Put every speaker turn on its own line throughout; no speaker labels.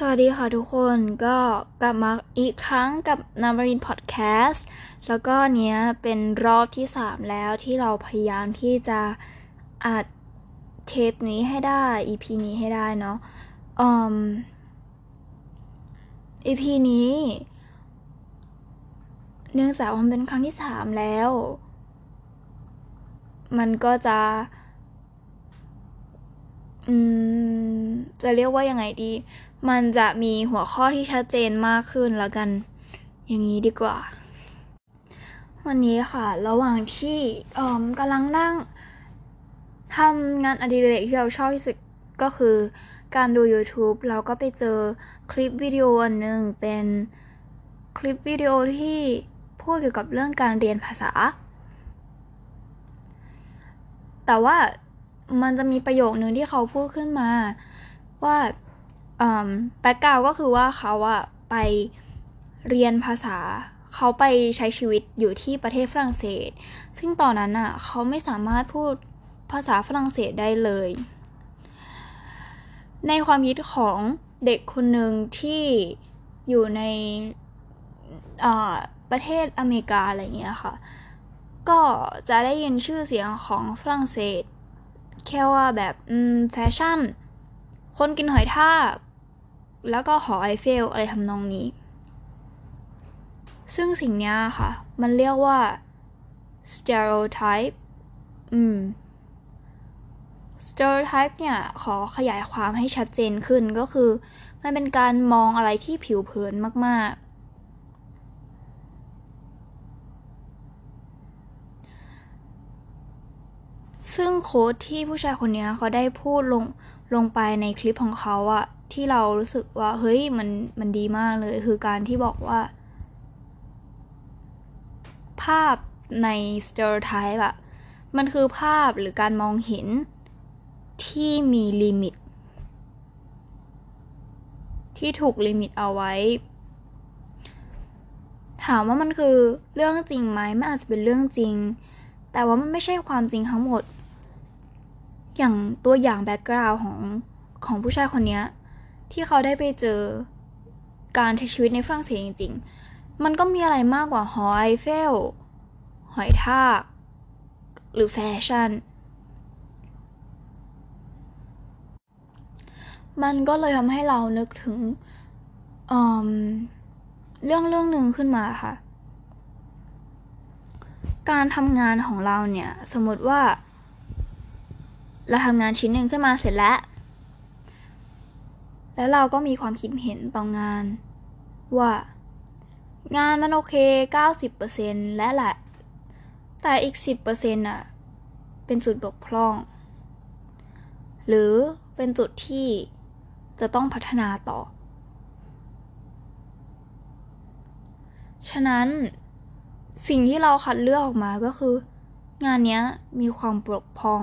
สวัสดีค่ะทุกคนก็กลับมาอีกครั้งกับนามารินพอดแคสต์แล้วก็เนี้ยเป็นรอบที่สามแล้วที่เราพยายามที่จะอัดเทปนี้ให้ได้ EP นี้ให้ได้เนาะอืม EP นี้ เนื่องจากมันเป็นครั้งที่สามแล้ว มันก็จะ อืม จะเรียกว่ายังไงดี มันจะมีหัวข้อที่ชัดเจนมากขึ้นแล้วกัน อย่างนี้ดีกว่า วันนี้ค่ะ ระหว่างที่เอ่อกำลังนั่งทำงานอดิเรกที่เราชอบที่สุดก็คือการดู YouTube เราก็ไปเจอคลิปวิดีโออันหนึ่งเป็นคลิปวิดีโอที่พูดเกี่ยวกับเรื่องการเรียนภาษา แต่ว่ามันจะมีประโยคนึงที่เขาพูดขึ้นมาว่า แบ็กกราวก็คือว่าเขาอะไปเรียนภาษา เขาไปใช้ชีวิตอยู่ที่ประเทศฝรั่งเศส ซึ่งตอนนั้นอะเขาไม่สามารถพูดภาษาฝรั่งเศสได้เลย ในความคิดของเด็กคนหนึ่งที่อยู่ในประเทศอเมริกาอะไรเงี้ยค่ะ ก็จะได้ยินชื่อเสียงของฝรั่งเศส แค่ว่าแบบแฟชั่น คนกินหอยทาก แล้วก็หอไอเฟลอะไรทำนองนี้ ซึ่งสิ่งนี้ค่ะ มันเรียกว่า stereotype อืม stereotype เนี่ย ขอขยายความให้ชัดเจนขึ้นก็คือ มันเป็นการมองอะไรที่ผิวเผินมาก ๆซึ่งโค้ดที่ผู้ชายคนนี้เขาได้พูดลงลงไปในคลิปของเขาอะ ที่เรารู้สึกว่า เฮ้ยมันมันดีมากเลย คือการที่บอกว่า ภาพใน stereotype อะมันคือภาพหรือการมองเห็นที่มีลิมิต ที่ถูก limit เอาไว้ ถามว่ามันคือเรื่องจริงไหมมันอาจจะเป็นเรื่องจริง แต่ว่ามันไม่ใช่ความจริงทั้งหมด อย่างตัวอย่าง background ของของผู้ชายคนนี้ ที่เขาได้ไปเจอการใช้ชีวิตในฝรั่งเศสจริง ๆ มันก็มีอะไรมากกว่าหอไอเฟล หอยทาก หรือแฟชั่น มันก็เลยทำให้เรานึกถึงเเรื่องเรื่องหนึ่งขึ้นมาค่ะ การทำงานของเราเนี่ย สมมติว่า เราทำงานชิ้นหนึ่งขึ้นมาเสร็จแล้ว แล้วเราก็มีความคิดเห็นต่องาน ว่า งานมันโอเค 90%และแหละ แต่อีก 10%อะ เป็นจุดบกพร่อง หรือเป็นจุดที่จะต้องพัฒนาต่อ ฉะนั้นสิ่งที่เราคัดเลือกออกมาก็คือ งานนี้มีความบกพร่อง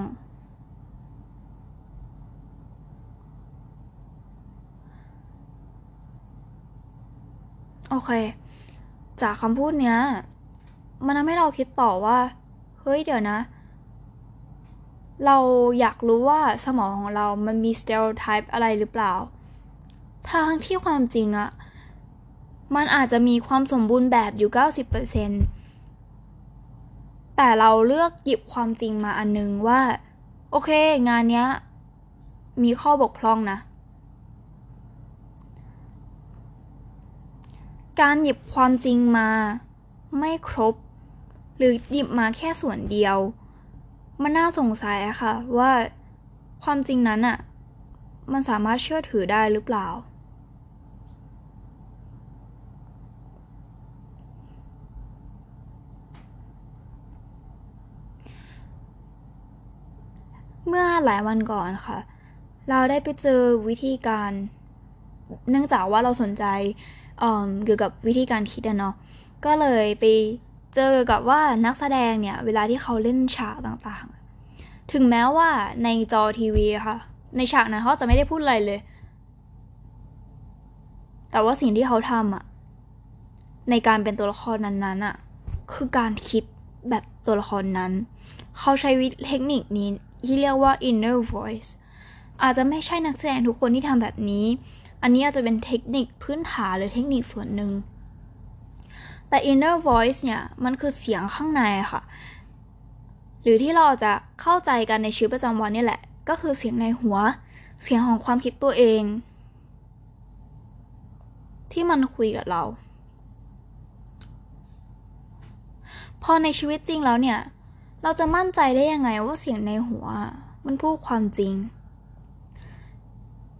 เค จากคำพูดเนี้ย มันทำให้เราคิดต่อว่า เฮ้ยเดี๋ยวนะ เราอยากรู้ว่าสมองของเรามันมี stereotype อะไรหรือเปล่า ทางที่ความจริงอะมันอาจจะมีความสมบูรณ์แบบอยู่ 90%แต่เราเลือกหยิบความจริงมาอันนึงว่า โอเค งานเนี้ย มีข้อบกพร่องนะ การหยิบความจริงมา ไม่ครบ หรือหยิบมาแค่ส่วนเดียว มันน่าสงสัยอะค่ะว่าความจริงนั้นอะมันสามารถเชื่อถือได้หรือเปล่า เมื่อหลายวันก่อนค่ะ เราได้ไปเจอวิธีการ เนื่องจากว่าเราสนใจ เกี่ยวกับวิธีการคิดอะเนาะก็เลยไปเจอกับว่านักแสดงเนี่ยเวลาที่เขาเล่นฉากต่างๆ ถึงแม้ว่าในจอทีวีค่ะ ในฉากนั้นเขาจะไม่ได้พูดอะไรเลย แต่ว่าสิ่งที่เขาทำอะในการเป็นตัวละครนั้นๆอะคือการคิดแบบตัวละครนั้น เขาใช้วิเทคนิคนี้ที่เรียกว่า inner voice อาจจะไม่ใช่นักแสดงทุกคนที่ทำแบบนี้ อันนี้อาจจะเป็นเทคนิคพื้นฐานหรือเทคนิคส่วนหนึ่ง แต่ inner voice เนี่ย มันคือเสียงข้างในค่ะ หรือที่เราจะเข้าใจกันในชีวิตประจำวันนี่แหละ ก็คือเสียงในหัว เสียงของความคิดตัวเอง ที่มันคุยกับเรา พอในชีวิตจริงแล้วเนี่ย เราจะมั่นใจได้ยังไงว่าเสียงในหัว มันพูดความจริง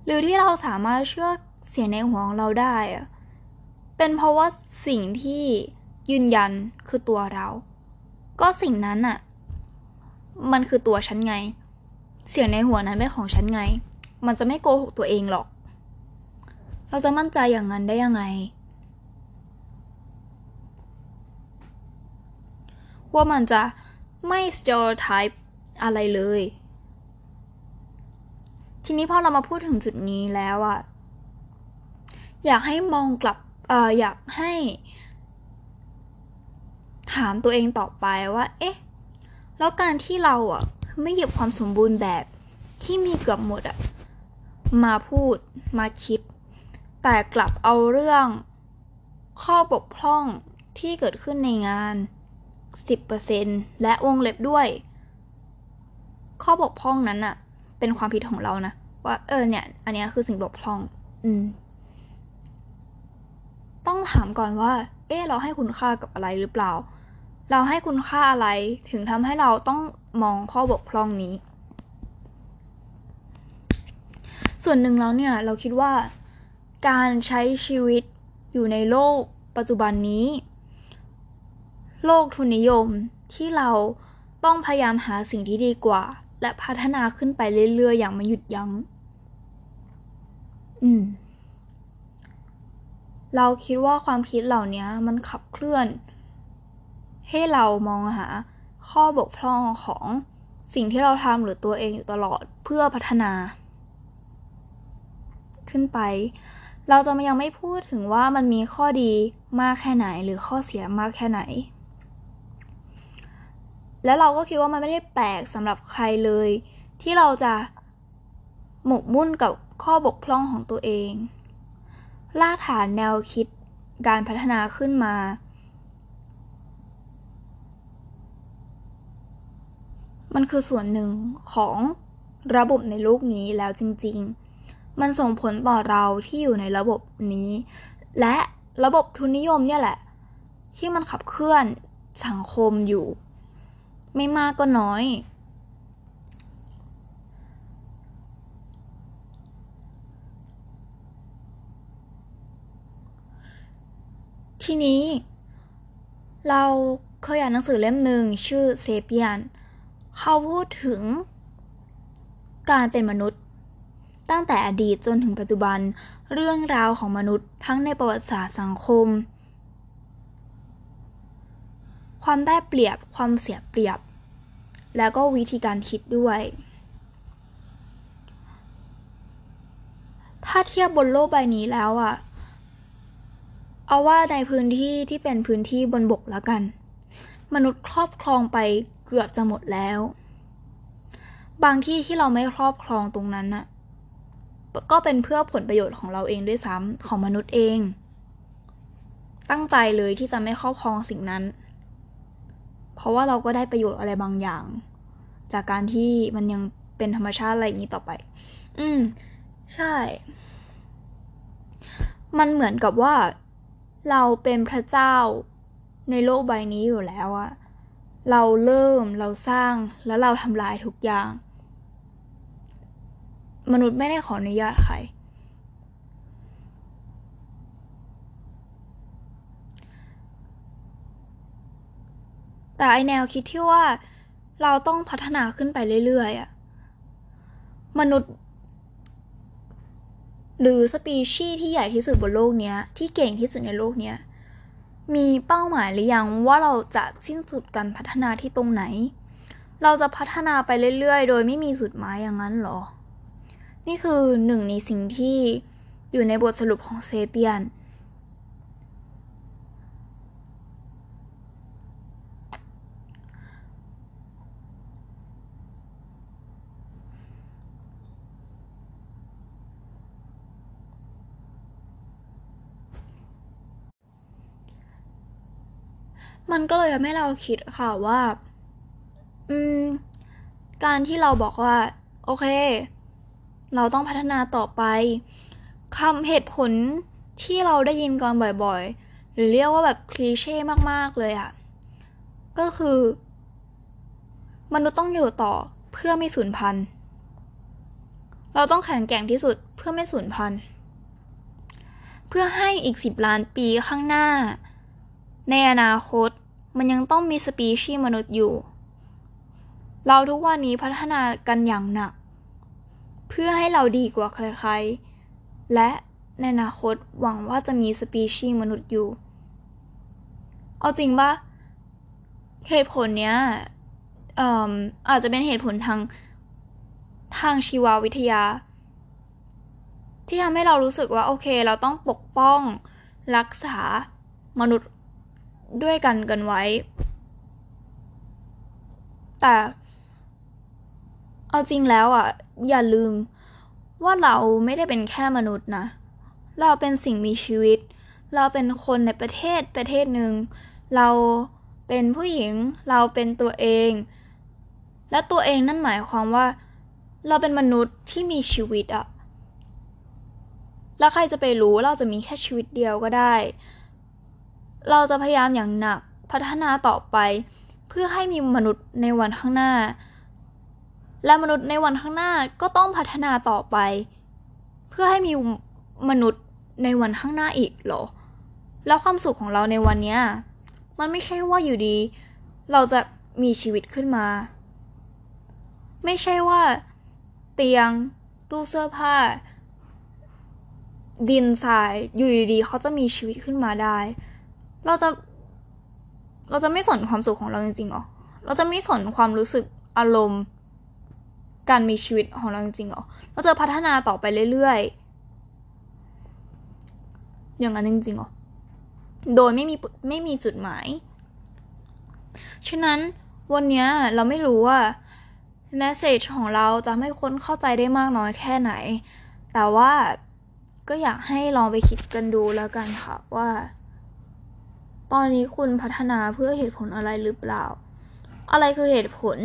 หรือที่เราสามารถเชื่อเสียงในหัวของเราได้อะเป็นเพราะว่าสิ่งที่ยืนยันคือตัวเรา ก็สิ่งนั้นอะมันคือตัวฉันไง เสียงในหัวนั้นเป็นของฉันไง มันจะไม่โกหกตัวเองหรอก เราจะมั่นใจอย่างนั้นได้ยังไง ว่ามันจะไม่ stereotype อะไรเลย ทีนี้พอเรามาพูดถึงจุดนี้แล้วอะอยากให้มองกลับเอออยากให้ ถามตัวเองต่อไปว่า เอ๊ะ แล้วการที่เราอะไม่หยิบความสมบูรณ์แบบที่มีเกือบหมดอะมาพูดมาคิด แต่กลับเอาเรื่องข้อบกพร่องที่เกิดขึ้นในงาน 10%และวงเล็บด้วย ข้อบกพร่องนั้นอะ เป็นความผิดของเรานะ ว่าเออเนี่ย อันนี้คือสิ่งบกพร่อง อืม ต้องถามก่อนว่า เออเราให้คุณค่ากับอะไรหรือเปล่า เราให้คุณค่าอะไรถึงทำให้เราต้องมองข้อบกพร่องนี้ ส่วนหนึ่งแล้วเนี่ย เราคิดว่า การใช้ชีวิตอยู่ในโลกปัจจุบันนี้ โลกทุนนิยมที่เราต้องพยายามหาสิ่งที่ดีกว่า และพัฒนาขึ้นไปเรื่อยๆ อย่างไม่หยุดยัง้ง อืม เราคิดว่าความคิดเหล่านี้มันขับเคลื่อน ให้เรามองหา ข้อบกพร่องของสิ่งที่เราทำหรือตัวเองอยู่ตลอดเพื่อพัฒนา ขึ้นไป เราจะยังไม่พูดถึงว่ามันมีข้อดีมากแค่ไหนหรือข้อเสียมากแค่ไหน และเราก็คิดว่ามันไม่ได้แปลกสำหรับใครเลย ที่เราจะหมกมุ่นกับข้อบกพร่องของตัวเองลากฐานแนวคิดการพัฒนาขึ้นมา มันคือส่วนหนึ่งของระบบในโลกนี้แล้วจริง ๆ มันส่งผลต่อเราที่อยู่ในระบบนี้ และระบบทุนนิยมเนี่ยแหละ ที่มันขับเคลื่อนสังคมอยู่ ไม่มากก็น้อย ทีนี้ เราเคยอ่านหนังสือเล่มหนึ่งชื่อเซเปียน เขาพูดถึงการเป็นมนุษย์ ตั้งแต่อดีตจนถึงปัจจุบันเรื่องราวของมนุษย์ทั้งในประวัติศาสตร์สังคม ความได้เปรียบ ความเสียเปรียบ แล้วก็วิธีการคิดด้วย ถ้าเทียบบนโลกใบนี้แล้วอะเอาว่าในพื้นที่ที่เป็นพื้นที่บนบกแล้วกัน มนุษย์ครอบครองไปเกือบจะหมดแล้ว บางที่ที่เราไม่ครอบครองตรงนั้นน่ะก็เป็นเพื่อผลประโยชน์ของเราเองด้วยซ้ำของมนุษย์เอง ตั้งใจเลยที่จะไม่ครอบครองสิ่งนั้น เพราะว่าเราก็ได้ประโยชน์อะไรบางอย่าง จากการที่มันยังเป็นธรรมชาติอะไรอย่างนี้ต่อไป อืม ใช่ มันเหมือนกับว่า เราเป็นพระเจ้าในโลกใบนี้อยู่แล้วอะเราเริ่มเราสร้างแล้วเราทำลายทุกอย่าง มนุษย์ไม่ได้ขออนุญาตใคร แต่ไอแนวคิดที่ว่าเราต้องพัฒนาขึ้นไปเรื่อยๆอะมนุษย์ หรือสปีชีส์ที่ใหญ่ที่สุดบนโลกเนี้ย ที่เก่งที่สุดในโลกเนี้ย มีเป้าหมายหรือยังว่าเราจะสิ้นสุดการพัฒนาที่ตรงไหน เราจะพัฒนาไปเรื่อยๆ โดยไม่มีสุดหมายอย่างนั้นหรอ นี่คือหนึ่งในสิ่งที่อยู่ในบทสรุปของเซเปียน มันก็เลยทำให้เราคิดค่ะว่า อืม การที่เราบอกว่า โอเค เราต้องพัฒนาต่อไปคำเหตุผลที่เราได้ยินกันบ่อยๆ หรือเรียกว่าแบบคลีเช่มากๆเลยอะก็คือ มนุษย์ต้องอยู่ต่อเพื่อไม่สูญพันธุ์เราต้องแข็งแกร่งที่สุดเพื่อไม่สูญพันธุ์เพื่อให้อีกสิบล้านปีข้างหน้า ในอนาคตมันยังต้องมีสปีชีส์มนุษย์อยู่ เราทุกวันนี้พัฒนากันอย่างหนัก เพื่อให้เราดีกว่าใครๆ และในอนาคตหวังว่าจะมีสปีชีส์มนุษย์อยู่ เอาจริงปะเหตุผลเนี้ยอออาจจะเป็นเหตุผลทางทางชีววิทยา ที่ทำให้เรารู้สึกว่า โอเค เราต้องปกป้องรักษามนุษย์ ด้วยกันกันไว้ แต่เอาจริงแล้วอะ อย่าลืมว่าเราไม่ได้เป็นแค่มนุษย์นะ เราเป็นสิ่งมีชีวิต เราเป็นคนในประเทศประเทศหนึ่ง เราเป็นผู้หญิง เราเป็นตัวเอง และตัวเองนั่นหมายความว่า เราเป็นมนุษย์ที่มีชีวิตอะแล้วใครจะไปรู้เราจะมีแค่ชีวิตเดียวก็ได้ เราจะพยายามอย่างหนักพัฒนาต่อไป เพื่อให้มีมนุษย์ในวันข้างหน้า และมนุษย์ในวันข้างหน้าก็ต้องพัฒนาต่อไป เพื่อให้มีมนุษย์ในวันข้างหน้าอีกเหรอ แล้วความสุขของเราในวันนี้มันไม่ใช่ว่าอยู่ดี เราจะมีชีวิตขึ้นมา ไม่ใช่ว่า เตียง ตู้เสื้อผ้า ดินทรายอยู่ดีๆเขาจะมีชีวิตขึ้นมาได้ เราจะ เราจะไม่สนความสุขของเราจริงๆหรอ เราจะไม่สนความรู้สึกอารมณ์ การมีชีวิตของเราจริงๆหรอ เราจะพัฒนาต่อไปเรื่อยๆ อย่างนั้นจริงๆหรอ โดยไม่มีไม่มีจุดหมาย ฉะนั้นวันนี้เราไม่รู้ว่าแมสเซจของเราจะให้คนเข้าใจได้มากน้อยแค่ไหน แต่ว่าก็อยากให้ลองไปคิดกันดูแล้วกันค่ะว่า ตอนนี้คุณพัฒนาเพื่อเหตุผลอะไรหรือเปล่า อะไรคือเหตุผล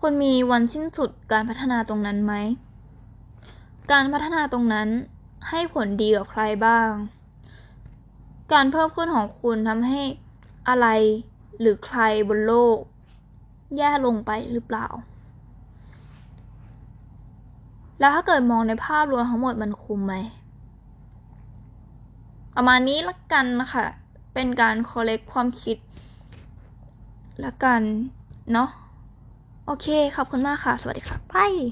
คุณมีวันสิ้นสุดการพัฒนาตรงนั้นไหม การพัฒนาตรงนั้นให้ผลดีกับใครบ้าง การเพิ่มขึ้นของคุณทำให้อะไรหรือใครบนโลก แย่ลงไปหรือเปล่า แล้วถ้าเกิดมองในภาพรวมทั้งหมดมันคุ้มไหม ประมาณนี้ละกันนะคะ เป็นการคอลเลกความคิด ละกัน เนาะโอเค ขอบคุณมากค่ะ สวัสดีค่ะ ไป